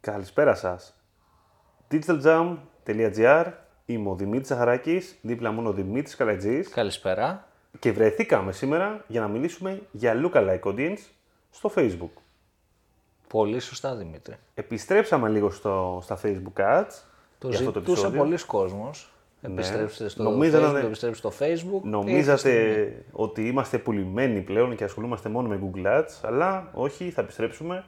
Καλησπέρα σας. digitaljam.gr Είμαι ο Δημήτρης Ζαχαράκης, δίπλα μου είναι ο Δημήτρης Καλατζής Καλησπέρα. και βρεθήκαμε σήμερα για να μιλήσουμε για lookalike audience στο Facebook. Πολύ σωστά, Δημήτρη. Επιστρέψαμε λίγο στο, στα Facebook ads Το για αυτό το ζητούσε επεισόδιο. πολλοί κόσμος. Επιστρέψτε στο Νομίζατε- Facebook, επιστρέψτε στο Facebook. Νομίζατε ότι είμαστε πουλημένοι πλέον και ασχολούμαστε μόνο με Google Ads, αλλά όχι, θα επιστρέψουμε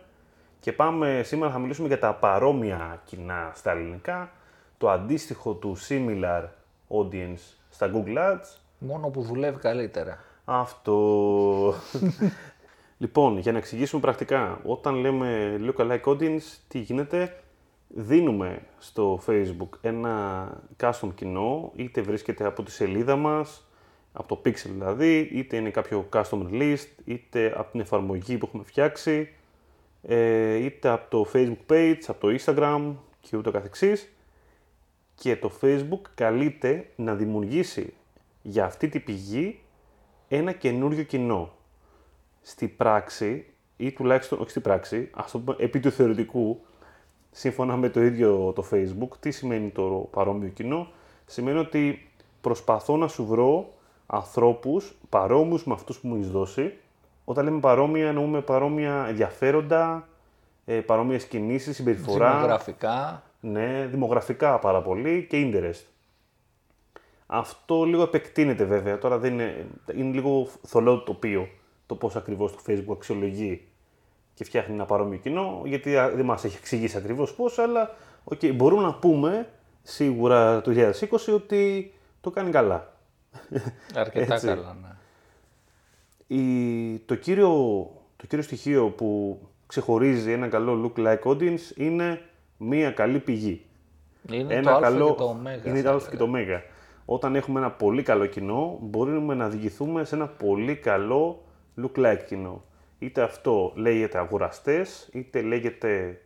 και πάμε σήμερα θα μιλήσουμε για τα παρόμοια κοινά στα ελληνικά, το αντίστοιχο του similar audience στα Google Ads. Μόνο που δουλεύει καλύτερα. Αυτό. λοιπόν, για να εξηγήσουμε πρακτικά, όταν λέμε lookalike audience, τι γίνεται, δίνουμε στο Facebook ένα custom κοινό, είτε βρίσκεται από τη σελίδα μας, από το pixel δηλαδή, είτε είναι κάποιο custom list, είτε από την εφαρμογή που έχουμε φτιάξει, ε, είτε από το Facebook page, από το Instagram και ούτω καθεξής. Και το Facebook καλείται να δημιουργήσει για αυτή τη πηγή ένα καινούριο κοινό. Στη πράξη, ή τουλάχιστον όχι στην πράξη, ας το πούμε επί του θεωρητικού, σύμφωνα με το ίδιο το Facebook, τι σημαίνει το παρόμοιο κοινό; Σημαίνει ότι προσπαθώ να σου βρω ανθρώπους παρόμοιους με αυτούς που μου έχεις δώσει. Όταν λέμε παρόμοια, εννοούμε παρόμοια ενδιαφέροντα, ε, παρόμοιες κινήσεις, συμπεριφορά. Δημογραφικά. Ναι, δημογραφικά πάρα πολύ και interest. Αυτό λίγο επεκτείνεται βέβαια. Τώρα δεν είναι, είναι λίγο θολό το τοπίο το πώς ακριβώς το Facebook αξιολογεί και φτιάχνει ένα παρόμοιο κοινό, γιατί α, δεν μας έχει εξηγήσει ακριβώς πώς, αλλά okay, μπορούμε να πούμε σίγουρα το 2020 ότι το κάνει καλά. Αρκετά Έτσι. καλά, ναι. Η, το, κύριο, το κύριο στοιχείο που ξεχωρίζει ένα καλό look like audience είναι μία καλή πηγή. Είναι ένα το καλό, α και το ω. είναι το α και το ω. Όταν έχουμε ένα πολύ καλό κοινό, μπορούμε να διηγηθούμε σε ένα πολύ καλό look like κοινό. Είτε αυτό λέγεται αγοραστές, είτε λέγεται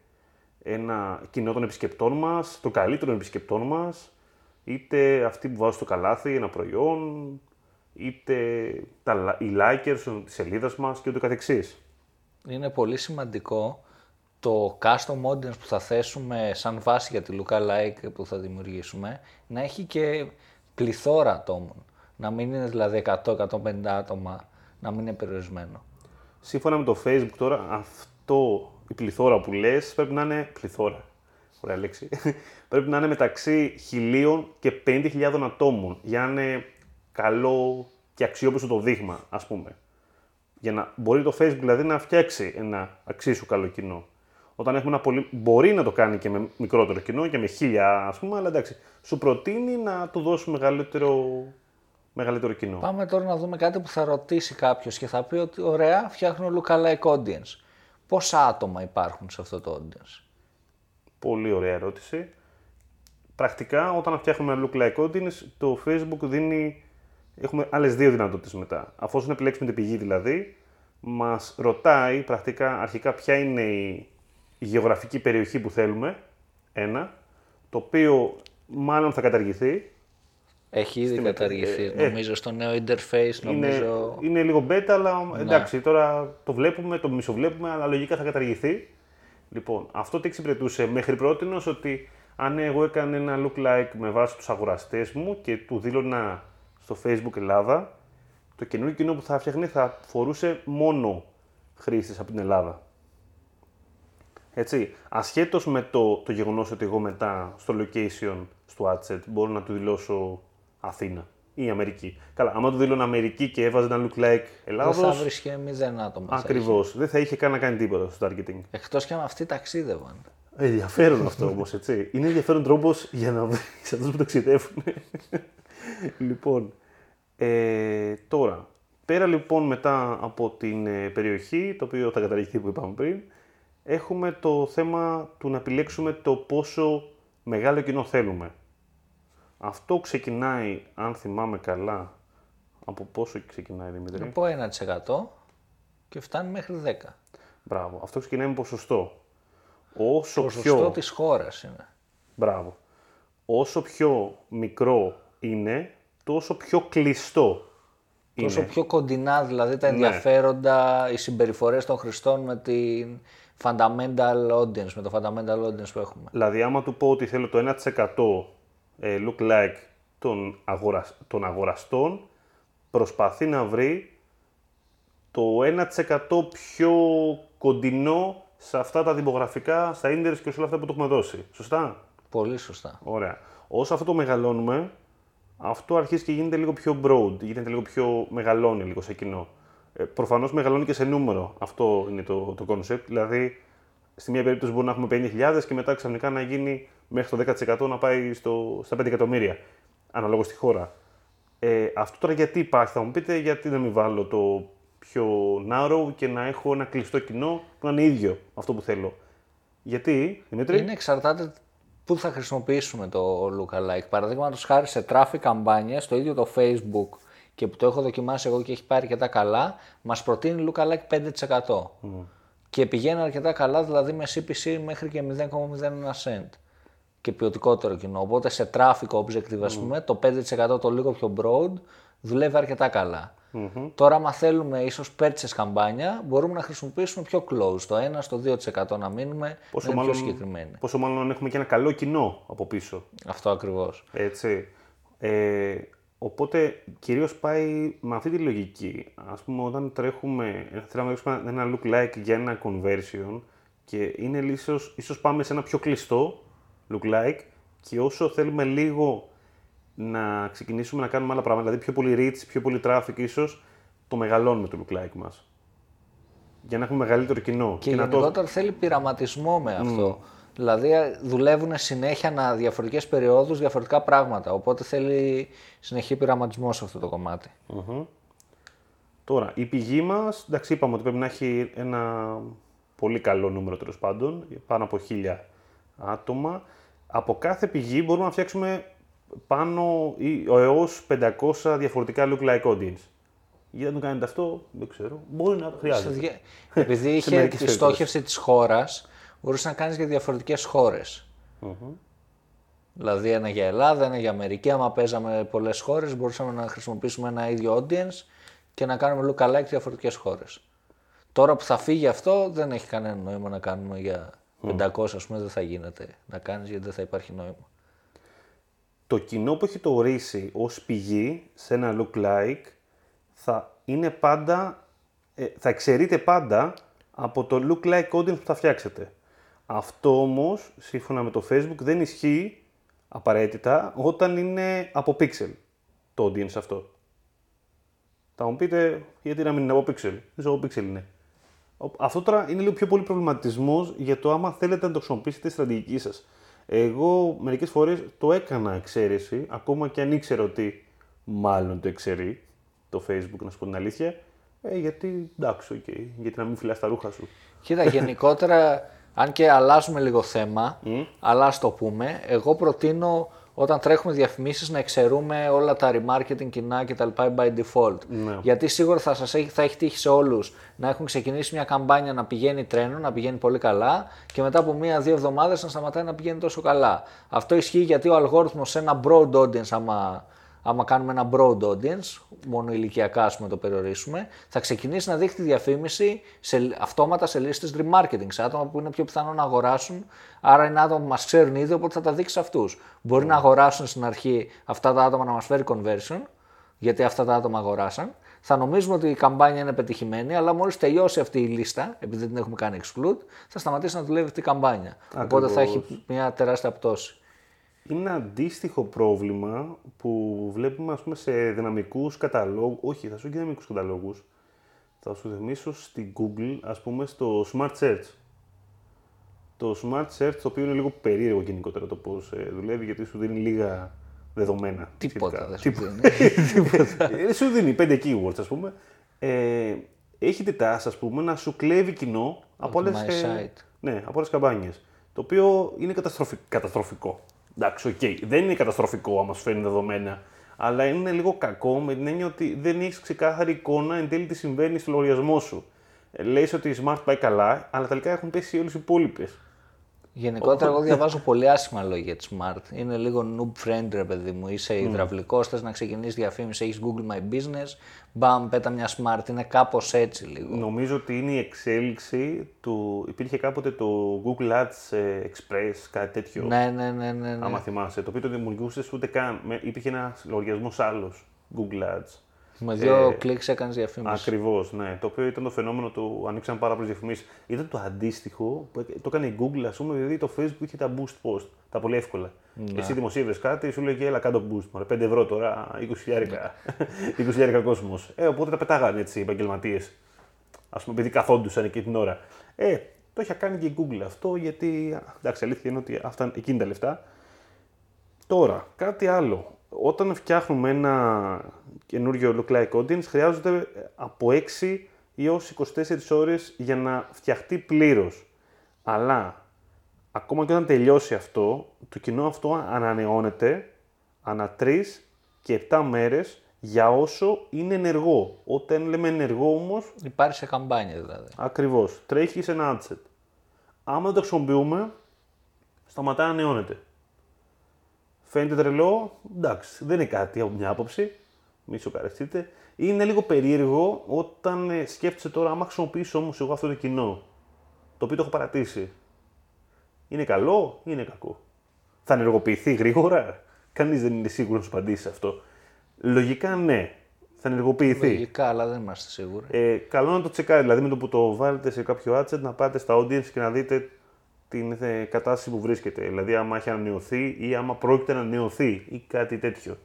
ένα κοινό των επισκεπτών μας, το καλύτερο των επισκεπτών μας, είτε αυτοί που βάζουν στο καλάθι ένα προϊόν, είτε τα, οι likers της σελίδας μας και ούτω καθεξής. Είναι πολύ σημαντικό το custom audience που θα θέσουμε σαν βάση για τη lookalike που θα δημιουργήσουμε να έχει και πληθώρα ατόμων. Να μην είναι δηλαδή 100-150 άτομα, να μην είναι περιορισμένο. Σύμφωνα με το Facebook τώρα, αυτό η πληθώρα που λες πρέπει να είναι πληθώρα. Ωραία λέξη. πρέπει να είναι μεταξύ χιλίων και 50.000 ατόμων για να είναι καλό και αξιόπιστο το δείγμα, ας πούμε. Για να μπορεί το Facebook δηλαδή να φτιάξει ένα αξίσου καλό κοινό. Όταν έχουμε ένα πολύ... Μπορεί να το κάνει και με μικρότερο κοινό και με χίλια, ας πούμε, αλλά εντάξει, σου προτείνει να του δώσει μεγαλύτερο, μεγαλύτερο κοινό. Πάμε τώρα να δούμε κάτι που θα ρωτήσει κάποιος και θα πει ότι ωραία, φτιάχνω lookalike audience. Πόσα άτομα υπάρχουν σε αυτό το audience; Πολύ ωραία ερώτηση. Πρακτικά, όταν φτιάχνουμε ένα look like audience, το Facebook δίνει... Έχουμε άλλες δύο δυνατότητες μετά. Αφού επιλέξουμε την πηγή δηλαδή, μας ρωτάει πρακτικά αρχικά ποια είναι η η γεωγραφική περιοχή που θέλουμε, ένα, το οποίο μάλλον θα καταργηθεί. Έχει ήδη μετα- καταργηθεί, ε, ε, νομίζω, στο νέο interface, Είναι, νομίζω. είναι λίγο beta, αλλά εντάξει, τώρα το βλέπουμε, το μισοβλέπουμε, αλλά λογικά θα καταργηθεί. Λοιπόν, αυτό τι εξυπηρετούσε μέχρι πρώτη ότι αν εγώ έκανα ένα look like με βάση τους αγοραστές μου και του δήλωνα στο Facebook Ελλάδα, το καινούργιο κοινό που θα φτιάχνει θα φορούσε μόνο χρήστες από την Ελλάδα. Έτσι, ασχέτως με το, το γεγονός ότι εγώ μετά στο location, στο adset, μπορώ να του δηλώσω Αθήνα ή Αμερική. Καλά, άμα του δήλωνα Αμερική και έβαζε ένα look like Δεν θα Ελλάδος, βρίσκε μηδέν άτομα. θα είχε. ακριβώς, δεν θα είχε καν να κάνει τίποτα στο targeting. Εκτός και αν αυτοί ταξίδευαν. Ενδιαφέρον αυτό όμως, έτσι. Είναι ενδιαφέρον τρόπος για να βρεις αυτούς που ταξιδεύουν. Λοιπόν, ε, τώρα, πέρα λοιπόν μετά από την ε, περιοχή, το οποίο θα καταργηθεί που είπαμε πριν, έχουμε το θέμα του να επιλέξουμε το πόσο μεγάλο κοινό θέλουμε. Αυτό ξεκινάει, αν θυμάμαι καλά, από πόσο ξεκινάει Δημήτρη; Από 1% και φτάνει μέχρι 10%. Μπράβο. Αυτό ξεκινάει με ποσοστό. Όσο Ποσοστό πιο... της χώρας είναι. Μπράβο. Όσο πιο μικρό είναι, τόσο πιο κλειστό είναι. Τόσο πιο κοντινά δηλαδή τα ενδιαφέροντα, οι συμπεριφορές των χρηστών με, την, fundamental audience, με το fundamental audience που έχουμε. Δηλαδή, άμα του πω ότι θέλω το 1% ε, look like των, αγορασ... των αγοραστών, προσπαθεί να βρει το 1% πιο κοντινό σε αυτά τα δημογραφικά, στα ίντερνετ και σε όλα αυτά που του έχουμε δώσει. Σωστά; Πολύ σωστά. Ωραία. Όσο αυτό το μεγαλώνουμε, αυτό αρχίζει και γίνεται λίγο πιο broad, γίνεται λίγο πιο μεγαλώνει λίγο σε κοινό. Ε, Προφανώς μεγαλώνει και σε νούμερο. Αυτό είναι το, το concept. Δηλαδή, στη μία περίπτωση μπορεί να έχουμε 50.000 και μετά ξαφνικά να γίνει μέχρι το 10% να πάει στο, στα 5 εκατομμύρια. Αναλόγως στη χώρα. Ε, αυτό τώρα γιατί υπάρχει, θα μου πείτε, γιατί να μην βάλω το πιο narrow και να έχω ένα κλειστό κοινό που να είναι ίδιο αυτό που θέλω. Γιατί, Δημήτρη; Είναι εξαρτάται πού θα χρησιμοποιήσουμε το lookalike; Παραδείγματος χάρη σε traffic καμπάνια, στο ίδιο το Facebook και που το έχω δοκιμάσει εγώ και έχει πάρει αρκετά καλά, μας προτείνει lookalike 5%. Και πηγαίνει αρκετά καλά, δηλαδή με CPC μέχρι και 0,01 cent. Και ποιοτικότερο κοινό. Οπότε σε traffic objective, ας πούμε, το 5% το λίγο πιο broad δουλεύει αρκετά καλά. Τώρα, άμα θέλουμε ίσως purchase καμπάνια, μπορούμε να χρησιμοποιήσουμε πιο close, το 1 στο 2% να μείνουμε, Πόσο να είναι μάλλον, πιο συγκεκριμένοι. πόσο μάλλον αν έχουμε και ένα καλό κοινό από πίσω. Αυτό ακριβώς. Έτσι. Ε, οπότε κυρίως πάει με αυτή τη λογική. Ας πούμε όταν τρέχουμε, θέλουμε να δείξουμε ένα look like για ένα conversion και είναι ίσως, ίσως πάμε σε ένα πιο κλειστό look like και όσο θέλουμε λίγο να ξεκινήσουμε να κάνουμε άλλα πράγματα, δηλαδή πιο πολύ reach, πιο πολύ traffic ίσως, το μεγαλώνουμε το look like μας. Για να έχουμε μεγαλύτερο κοινό. Και, να το... γενικότερα θέλει πειραματισμό με αυτό. Δηλαδή ε, δουλεύουν συνέχεια ανά διαφορετικές περιόδους διαφορετικά πράγματα. Οπότε θέλει συνεχή πειραματισμό σε αυτό το κομμάτι. Μμμ. Τώρα, η πηγή μας, εντάξει, είπαμε ότι πρέπει να έχει ένα πολύ καλό νούμερο τέλος πάντων, πάνω από χίλια άτομα. Από κάθε πηγή μπορούμε να φτιάξουμε πάνω ή έως 500 διαφορετικά look like audience. Γιατί να το κάνετε αυτό, δεν ξέρω. Μπορεί να το Σε χρειάζεται. δια- Επειδή είχε μερικές τη στόχευση της χώρας, μπορούσες να κάνεις για διαφορετικές χώρες. Δηλαδή ένα για Ελλάδα, ένα για Αμερική. Άμα παίζαμε πολλές χώρες, μπορούσαμε να χρησιμοποιήσουμε ένα ίδιο audience και να κάνουμε lookalike διαφορετικές χώρες. Τώρα που θα φύγει αυτό, δεν έχει κανένα νόημα να κάνουμε για 500, ας πούμε, δεν θα γίνεται να κάνεις γιατί δεν θα υπάρχει νόημα. Το κοινό που έχει το ορίσει ως πηγή σε ένα look like θα είναι πάντα, ε, θα εξαιρείται πάντα από το look like audience που θα φτιάξετε. Αυτό όμως, σύμφωνα με το facebook, δεν ισχύει απαραίτητα όταν είναι από pixel το audience αυτό. Θα μου πείτε, γιατί να μην είναι από pixel; Δεν από pixel είναι. Ο- Αυτό τώρα είναι λίγο πιο πολύ προβληματισμός για το άμα θέλετε να το χρησιμοποιήσετε στη στρατηγική σας. Εγώ μερικές φορές το έκανα εξαίρεση, ακόμα και αν ήξερα ότι μάλλον το εξαιρεί το Facebook, να σου πω την αλήθεια. Ε, γιατί εντάξει, οκ, γιατί να μην φυλάς τα ρούχα σου. Κοίτα, γενικότερα, αν και αλλάζουμε λίγο θέμα, αλλά ας το πούμε, εγώ προτείνω όταν τρέχουμε διαφημίσεις να εξαιρούμε όλα τα remarketing κοινά και τα λοιπά by default. Ναι. Γιατί σίγουρα θα, σας έχει, θα έχει τύχει σε όλους να έχουν ξεκινήσει μια καμπάνια να πηγαίνει τρένο, να πηγαίνει πολύ καλά και μετά από μία-δύο εβδομάδες να σταματάει να πηγαίνει τόσο καλά. Αυτό ισχύει γιατί ο αλγόριθμος σε ένα broad audience, άμα, άμα κάνουμε ένα broad audience, μόνο ηλικιακά ας πούμε το περιορίσουμε, θα ξεκινήσει να δείχνει τη διαφήμιση σε, αυτόματα σε λίστες remarketing, σε άτομα που είναι πιο πιθανό να αγοράσουν, άρα είναι άτομα που μας ξέρουν ήδη, οπότε θα τα δείξει σε αυτούς. Μπορεί να αγοράσουν στην αρχή αυτά τα άτομα να μας φέρει conversion, γιατί αυτά τα άτομα αγοράσαν. Θα νομίζουμε ότι η καμπάνια είναι πετυχημένη, αλλά μόλις τελειώσει αυτή η λίστα, επειδή δεν την έχουμε κάνει exclude, θα σταματήσει να δουλεύει αυτή η καμπάνια. Οπότε θα έχει μια τεράστια πτώση. Είναι ένα αντίστοιχο πρόβλημα που βλέπουμε ας πούμε, σε δυναμικούς καταλόγους, όχι θα σου και δυναμικούς καταλόγους, θα σου θυμίσω στην Google, ας πούμε στο Smart Search. Το Smart Search, το οποίο είναι λίγο περίεργο γενικότερα το πώς ε, δουλεύει, γιατί σου δίνει λίγα δεδομένα. Τίποτα σχετικά. δεν σου Τίποτα. δίνει. Ε, σου δίνει πέντε keywords, ας πούμε. Ε, έχει την τάση, ας πούμε, να σου κλέβει κοινό από Από όλες, my ε, site. ναι, από όλες τις καμπάνιες. Το οποίο είναι καταστροφι- καταστροφικό. Εντάξει, οκ. Δεν είναι καταστροφικό άμα σου φέρνει δεδομένα. Αλλά είναι λίγο κακό με την έννοια ότι δεν έχεις ξεκάθαρη εικόνα εν τέλει τι συμβαίνει στο λογαριασμό σου. Ε, Λέει ότι η Smart πάει καλά, αλλά τελικά έχουν πέσει όλες οι υπόλοιπες. Γενικότερα, εγώ διαβάζω πολύ άσχημα λόγια για της Smart. Είναι λίγο noob friend, ρε παιδί μου. Είσαι Mm. υδραυλικός, θες να ξεκινήσεις διαφήμιση, έχεις Google My Business. Μπαμ, πέτα μια Smart. Είναι κάπως έτσι λίγο. Νομίζω ότι είναι η εξέλιξη του. Υπήρχε κάποτε το Google Ads ε, Express, κάτι τέτοιο. Ναι, ναι, ναι, ναι. ναι. Άμα θυμάσαι, το οποίο το δημιουργούσες ούτε καν. Με- Υπήρχε ένας λογαριασμός άλλος Google Ads. Με δύο Ε, κλικς έκανες διαφήμιση. Ακριβώς, ναι. Το οποίο ήταν το φαινόμενο του ανοίξαν πάρα πολλές διαφημίσεις. Ήταν το αντίστοιχο που το έκανε η Google, ας πούμε, επειδή το Facebook είχε τα boost post. Τα πολύ εύκολα. Ναι. Εσύ δημοσίευες κάτι, σου λέγε Έλα, κάτω boost. Μωρέ, 5 ευρώ τώρα, 20 χιλιάρικα. 20 χιλιάρικα κόσμος. Ε, οπότε τα πετάγανε έτσι οι επαγγελματίες. Α πούμε, επειδή καθόντουσαν εκεί την ώρα. Ε, το είχε κάνει και η Google αυτό, γιατί. Εντάξει, αλήθεια είναι ότι αυτά εκείνη τα λεφτά. Τώρα, κάτι άλλο. Όταν φτιάχνουμε ένα καινούριο look like audience, χρειάζονται από 6 έως 24 ώρες για να φτιαχτεί πλήρως. Αλλά, ακόμα και όταν τελειώσει αυτό, το κοινό αυτό ανανεώνεται ανά 3 και 7 μέρες για όσο είναι ενεργό. Όταν λέμε ενεργό όμως, Υπάρχει σε καμπάνια δηλαδή. Ακριβώς. Τρέχει σε ένα adset. Άμα δεν το χρησιμοποιούμε, σταματάει να ανανεώνεται. Φαίνεται τρελό, εντάξει, δεν είναι κάτι από μια άποψη. Μη σοκαριστείτε. Είναι λίγο περίεργο όταν ε, σκέφτεσαι τώρα, άμα χρησιμοποιήσω όμως εγώ αυτό το κοινό, το οποίο το έχω παρατήσει. Είναι καλό ή είναι κακό; Θα ενεργοποιηθεί γρήγορα; Κανείς δεν είναι σίγουρος να σου απαντήσει σε αυτό. Λογικά ναι. Θα ενεργοποιηθεί. Λογικά, αλλά δεν είμαστε σίγουροι. Ε, καλό να το τσεκάρει, δηλαδή με το που το βάλετε σε κάποιο adset να πάτε στα audience και να δείτε την ε, κατάσταση που βρίσκεται. Δηλαδή άμα έχει ανανεωθεί ή άμα πρόκειται να ανανεωθεί ή κάτι τέτοιο.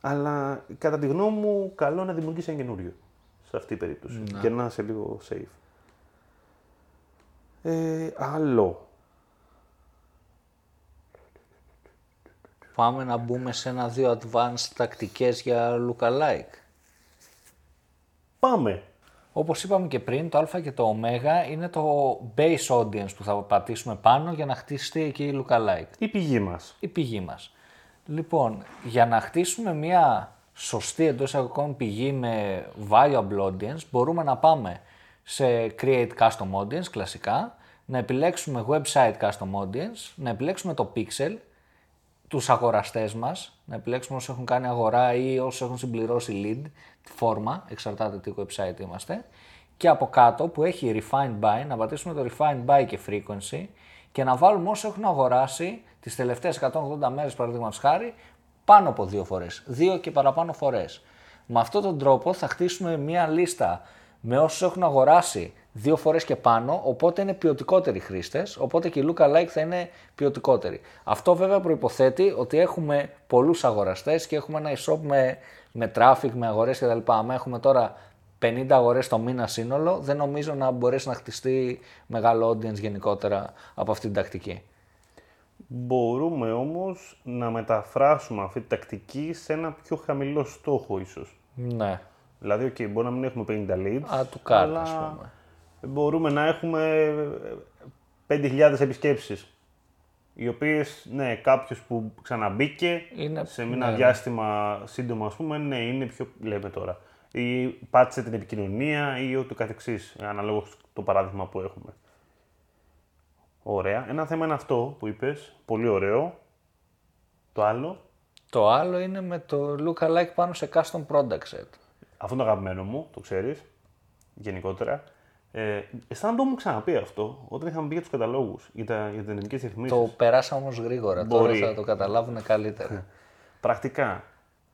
Αλλά κατά τη γνώμη μου, καλό να δημιουργήσει ένα καινούριο σε αυτή την περίπτωση. Και να είσαι λίγο safe. Ε, άλλο. Πάμε να μπούμε σε ένα-δύο advanced τακτικές για lookalike. Πάμε. Όπως είπαμε και πριν, το α και το ω είναι το base audience που θα πατήσουμε πάνω για να χτιστεί εκεί η lookalike. Η πηγή μας. η πηγή μας. Λοιπόν, για να χτίσουμε μια σωστή εντός εισαγωγικών πηγή με valuable audience, μπορούμε να πάμε σε create custom audience κλασικά, να επιλέξουμε website custom audience, να επιλέξουμε το pixel, τους αγοραστές μας, να επιλέξουμε όσους έχουν κάνει αγορά ή όσους έχουν συμπληρώσει lead, τη φόρμα, εξαρτάται τι website είμαστε, και από κάτω που έχει refine by, να πατήσουμε το refine by και frequency και να βάλουμε όσους έχουν αγοράσει τις τελευταίες 180 μέρες παραδείγματος χάρη πάνω από δύο φορές, δύο και παραπάνω φορές. Με αυτόν τον τρόπο θα χτίσουμε μια λίστα με όσους έχουν αγοράσει δύο φορές και πάνω, οπότε είναι ποιοτικότεροι χρήστες, οπότε και η lookalike θα είναι ποιοτικότερη. Αυτό βέβαια προϋποθέτει ότι έχουμε πολλούς αγοραστές και έχουμε ένα e-shop με, με traffic, με αγορές κτλ. Αν έχουμε τώρα 50 αγορές το μήνα σύνολο, δεν νομίζω να μπορέσει να χτιστεί μεγάλο audience γενικότερα από αυτή την τακτική. Μπορούμε όμως να μεταφράσουμε αυτή τη τακτική σε ένα πιο χαμηλό στόχο ίσως. Ναι. Δηλαδή, okay, μπορεί να μην έχουμε 50 leads. Α, του κάρτα, αλλά ας πούμε. Μπορούμε να έχουμε 5.000 επισκέψεις. Οι οποίες, ναι, κάποιος που ξαναμπήκε Είναι- σε ένα ναι, ναι. διάστημα σύντομα, ας πούμε, ναι, είναι πιο, λέμε τώρα. Ή πάτησε την επικοινωνία ή ούτω καθεξής, αναλόγως το παράδειγμα που έχουμε. Ωραία. Ένα θέμα είναι αυτό που είπες, πολύ ωραίο. Το άλλο, Το άλλο είναι με το lookalike πάνω σε custom product set. Αυτό είναι το αγαπημένο μου, το ξέρεις. Γενικότερα. Ε, αισθάνομαι το μου ξαναπεί αυτό όταν είχαμε πει για τους καταλόγους, για, τα, για τις ελληνικές διαφημίσει. Το περάσαμε όμως γρήγορα, Μπορεί. τώρα θα το καταλάβουν καλύτερα. Πρακτικά,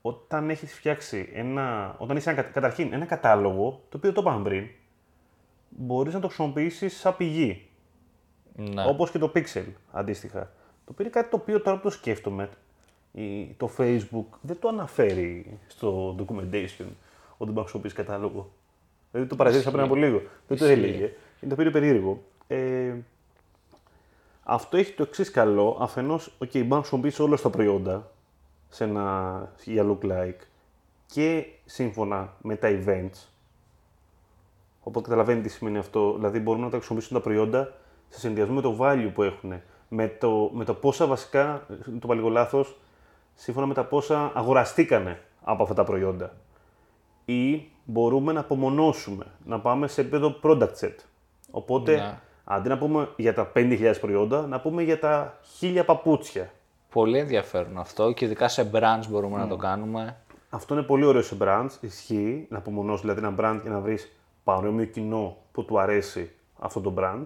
όταν έχεις φτιάξει ένα. Όταν είσαι ένα, κα- καταρχήν ένα κατάλογο, το οποίο το είπαμε πριν, μπορείς να το χρησιμοποιήσεις σαν πηγή. ναι. Όπως και το Pixel αντίστοιχα. Το οποίο είναι κάτι το οποίο τώρα που το σκέφτομαι, η- το Facebook δεν το αναφέρει στο documentation ότι μπορεί να χρησιμοποιήσει κατάλογο. Δηλαδή το παρατήρησα πριν από λίγο. Δεν το Ισχύει. έλεγε. Είναι το οποίο είναι περίεργο. Ε, αυτό έχει το εξής καλό. Αφενός, OK, μπορεί να χρησιμοποιήσει όλα τα προϊόντα σε ένα, για look like και σύμφωνα με τα events. Οπότε καταλαβαίνει τι σημαίνει αυτό. Δηλαδή μπορούμε να τα χρησιμοποιήσουμε τα προϊόντα σε συνδυασμό με το value που έχουν. Με το, με το πόσα βασικά, το είπα λίγο λάθος, σύμφωνα με τα πόσα αγοραστήκανε από αυτά τα προϊόντα. Ή μπορούμε να απομονώσουμε, να πάμε σε επίπεδο product set. Οπότε, Ναι. Αντί να πούμε για τα 5.000 προϊόντα, να πούμε για τα 1.000 παπούτσια. Πολύ ενδιαφέρον αυτό και ειδικά σε brands μπορούμε να το κάνουμε. Αυτό είναι πολύ ωραίο σε brands. Ισχύει να απομονώσεις δηλαδή ένα brand και να βρεις παρόμοιο κοινό που του αρέσει αυτό το brand.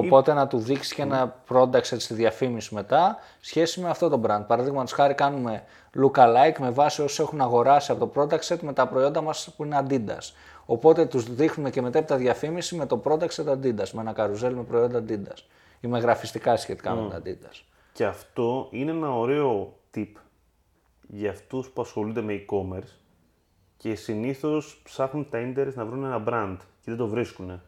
Και οπότε να του δείξεις και ένα product set στη διαφήμιση μετά σχέση με αυτό το brand. Παραδείγματος χάρη κάνουμε look-alike με βάση όσους έχουν αγοράσει από το product set με τα προϊόντα μας που είναι Adidas. Οπότε τους δείχνουμε και μετέπειτα διαφήμιση με το product set Adidas, με ένα καρουζέλ με προϊόντα Adidas ή με γραφιστικά σχετικά με τα Adidas. Και αυτό είναι ένα ωραίο tip για αυτούς που ασχολούνται με e-commerce και συνήθως ψάχνουν τα interests να βρουν ένα brand και δεν το βρίσκουν.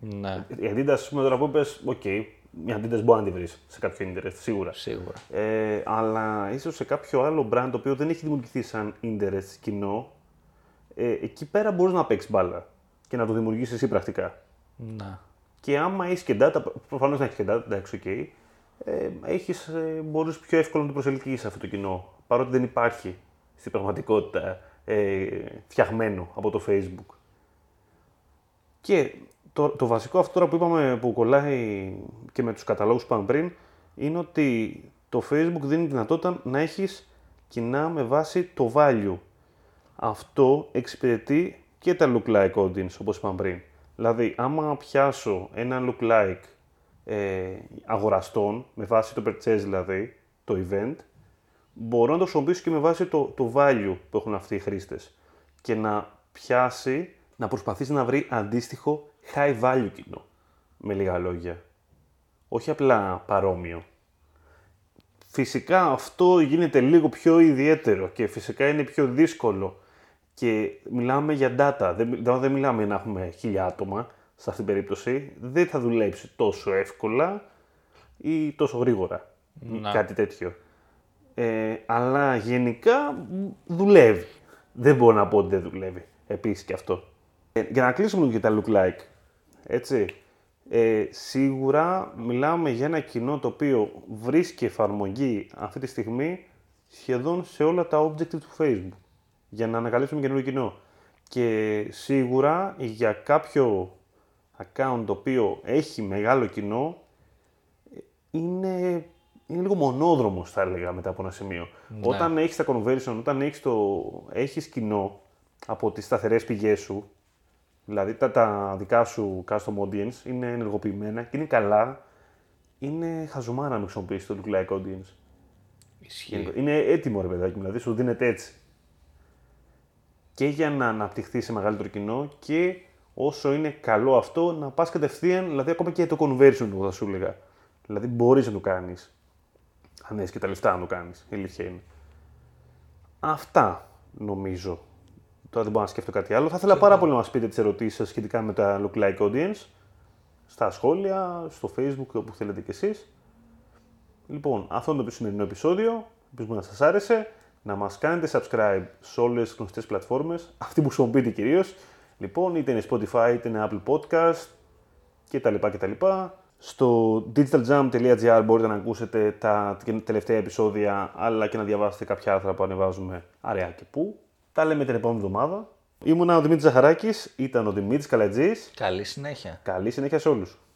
Ναι, Η Adidas, ας πούμε, τώρα που είπες, οκ, μια Adidas μπορεί να τη βρεις σε κάποιο interest, σίγουρα. σίγουρα. Ε, αλλά ίσως σε κάποιο άλλο brand το οποίο δεν έχει δημιουργηθεί σαν interest κοινό, ε, εκεί πέρα μπορείς να παίξεις μπάλα και να το δημιουργήσεις εσύ πρακτικά. Ναι. Και άμα έχεις και data, προφανώς να έχεις και data, εντάξει, οκ, ε, έχεις, ε, μπορείς πιο εύκολα να το προσελκύσεις αυτό το κοινό. Παρότι δεν υπάρχει στην πραγματικότητα ε, φτιαγμένο από το Facebook. Και το, το βασικό αυτό τώρα που είπαμε που κολλάει και με τους καταλόγους που είπαμε πριν είναι ότι το Facebook δίνει δυνατότητα να έχεις κοινά με βάση το value. Αυτό εξυπηρετεί και τα look like audience όπως είπαμε πριν. Δηλαδή, άμα πιάσω ένα look like ε, αγοραστών, με βάση το purchase δηλαδή, το event, μπορώ να το χρησιμοποιήσω και με βάση το, το value που έχουν αυτοί οι χρήστες και να πιάσει, να προσπαθήσει να βρει αντίστοιχο high value κοινό, με λίγα λόγια. Όχι απλά παρόμοιο. Φυσικά αυτό γίνεται λίγο πιο ιδιαίτερο και φυσικά είναι πιο δύσκολο και μιλάμε για data, δεν, μι- δεν μιλάμε να έχουμε χίλια άτομα σε αυτήν την περίπτωση, δεν θα δουλέψει τόσο εύκολα ή τόσο γρήγορα. Να. Κάτι τέτοιο. Ε, αλλά γενικά μ, δουλεύει. Δεν μπορώ να πω ότι δεν δουλεύει. Επίσης και αυτό. Ε, για να κλείσουμε λίγο και τα look like. Έτσι. Ε, σίγουρα μιλάμε για ένα κοινό το οποίο βρίσκει εφαρμογή αυτή τη στιγμή σχεδόν σε όλα τα objective του Facebook για να ανακαλύψουμε καινούριο κοινό. Και σίγουρα για κάποιο account το οποίο έχει μεγάλο κοινό είναι, είναι λίγο μονόδρομος θα έλεγα μετά από ένα σημείο. Όταν έχεις τα conversion, όταν έχεις, το, έχεις κοινό από τις σταθερές πηγές σου, δηλαδή τα, τα δικά σου custom audience είναι ενεργοποιημένα και είναι καλά, είναι χαζομάρα να μην χρησιμοποιήσεις το look like audience. Ισχύει. Είναι έτοιμο ρε παιδάκι μου, δηλαδή σου δίνεται έτσι. Και για να αναπτυχθεί σε μεγαλύτερο κοινό και όσο είναι καλό αυτό να πας κατευθείαν, δηλαδή ακόμα και το conversion που θα σου έλεγα. Δηλαδή μπορείς να το κάνεις. Αν έχεις και τα λεφτά να το κάνεις, η αλήθεια είναι. Αυτά νομίζω. Τώρα δεν μπορώ να σκέφτω κάτι άλλο. Θα ήθελα πάρα πολύ να μας πείτε τις ερωτήσεις σας σχετικά με τα look like audience. Στα σχόλια, στο facebook, όπου θέλετε κι εσείς. Λοιπόν, αυτό είναι το σημερινό επεισόδιο. Ελπίζουμε να σας άρεσε. Να μας κάνετε subscribe σε όλες τις γνωστές πλατφόρμες, αυτή που χρησιμοποιείτε κυρίως. Λοιπόν, είτε είναι Spotify, είτε είναι Apple Podcast κτλ. κτλ. Στο digitaljump.gr μπορείτε να ακούσετε τα τελευταία επεισόδια, αλλά και να διαβάσετε κάποια άρθρα που ανεβάζουμε αραιά και πού. Τα λέμε την επόμενη εβδομάδα. Ήμουνα ο Δημήτρης Ζαχαράκης, ήταν ο Δημήτρης Καλατζής. Καλή συνέχεια. Καλή συνέχεια σε όλους.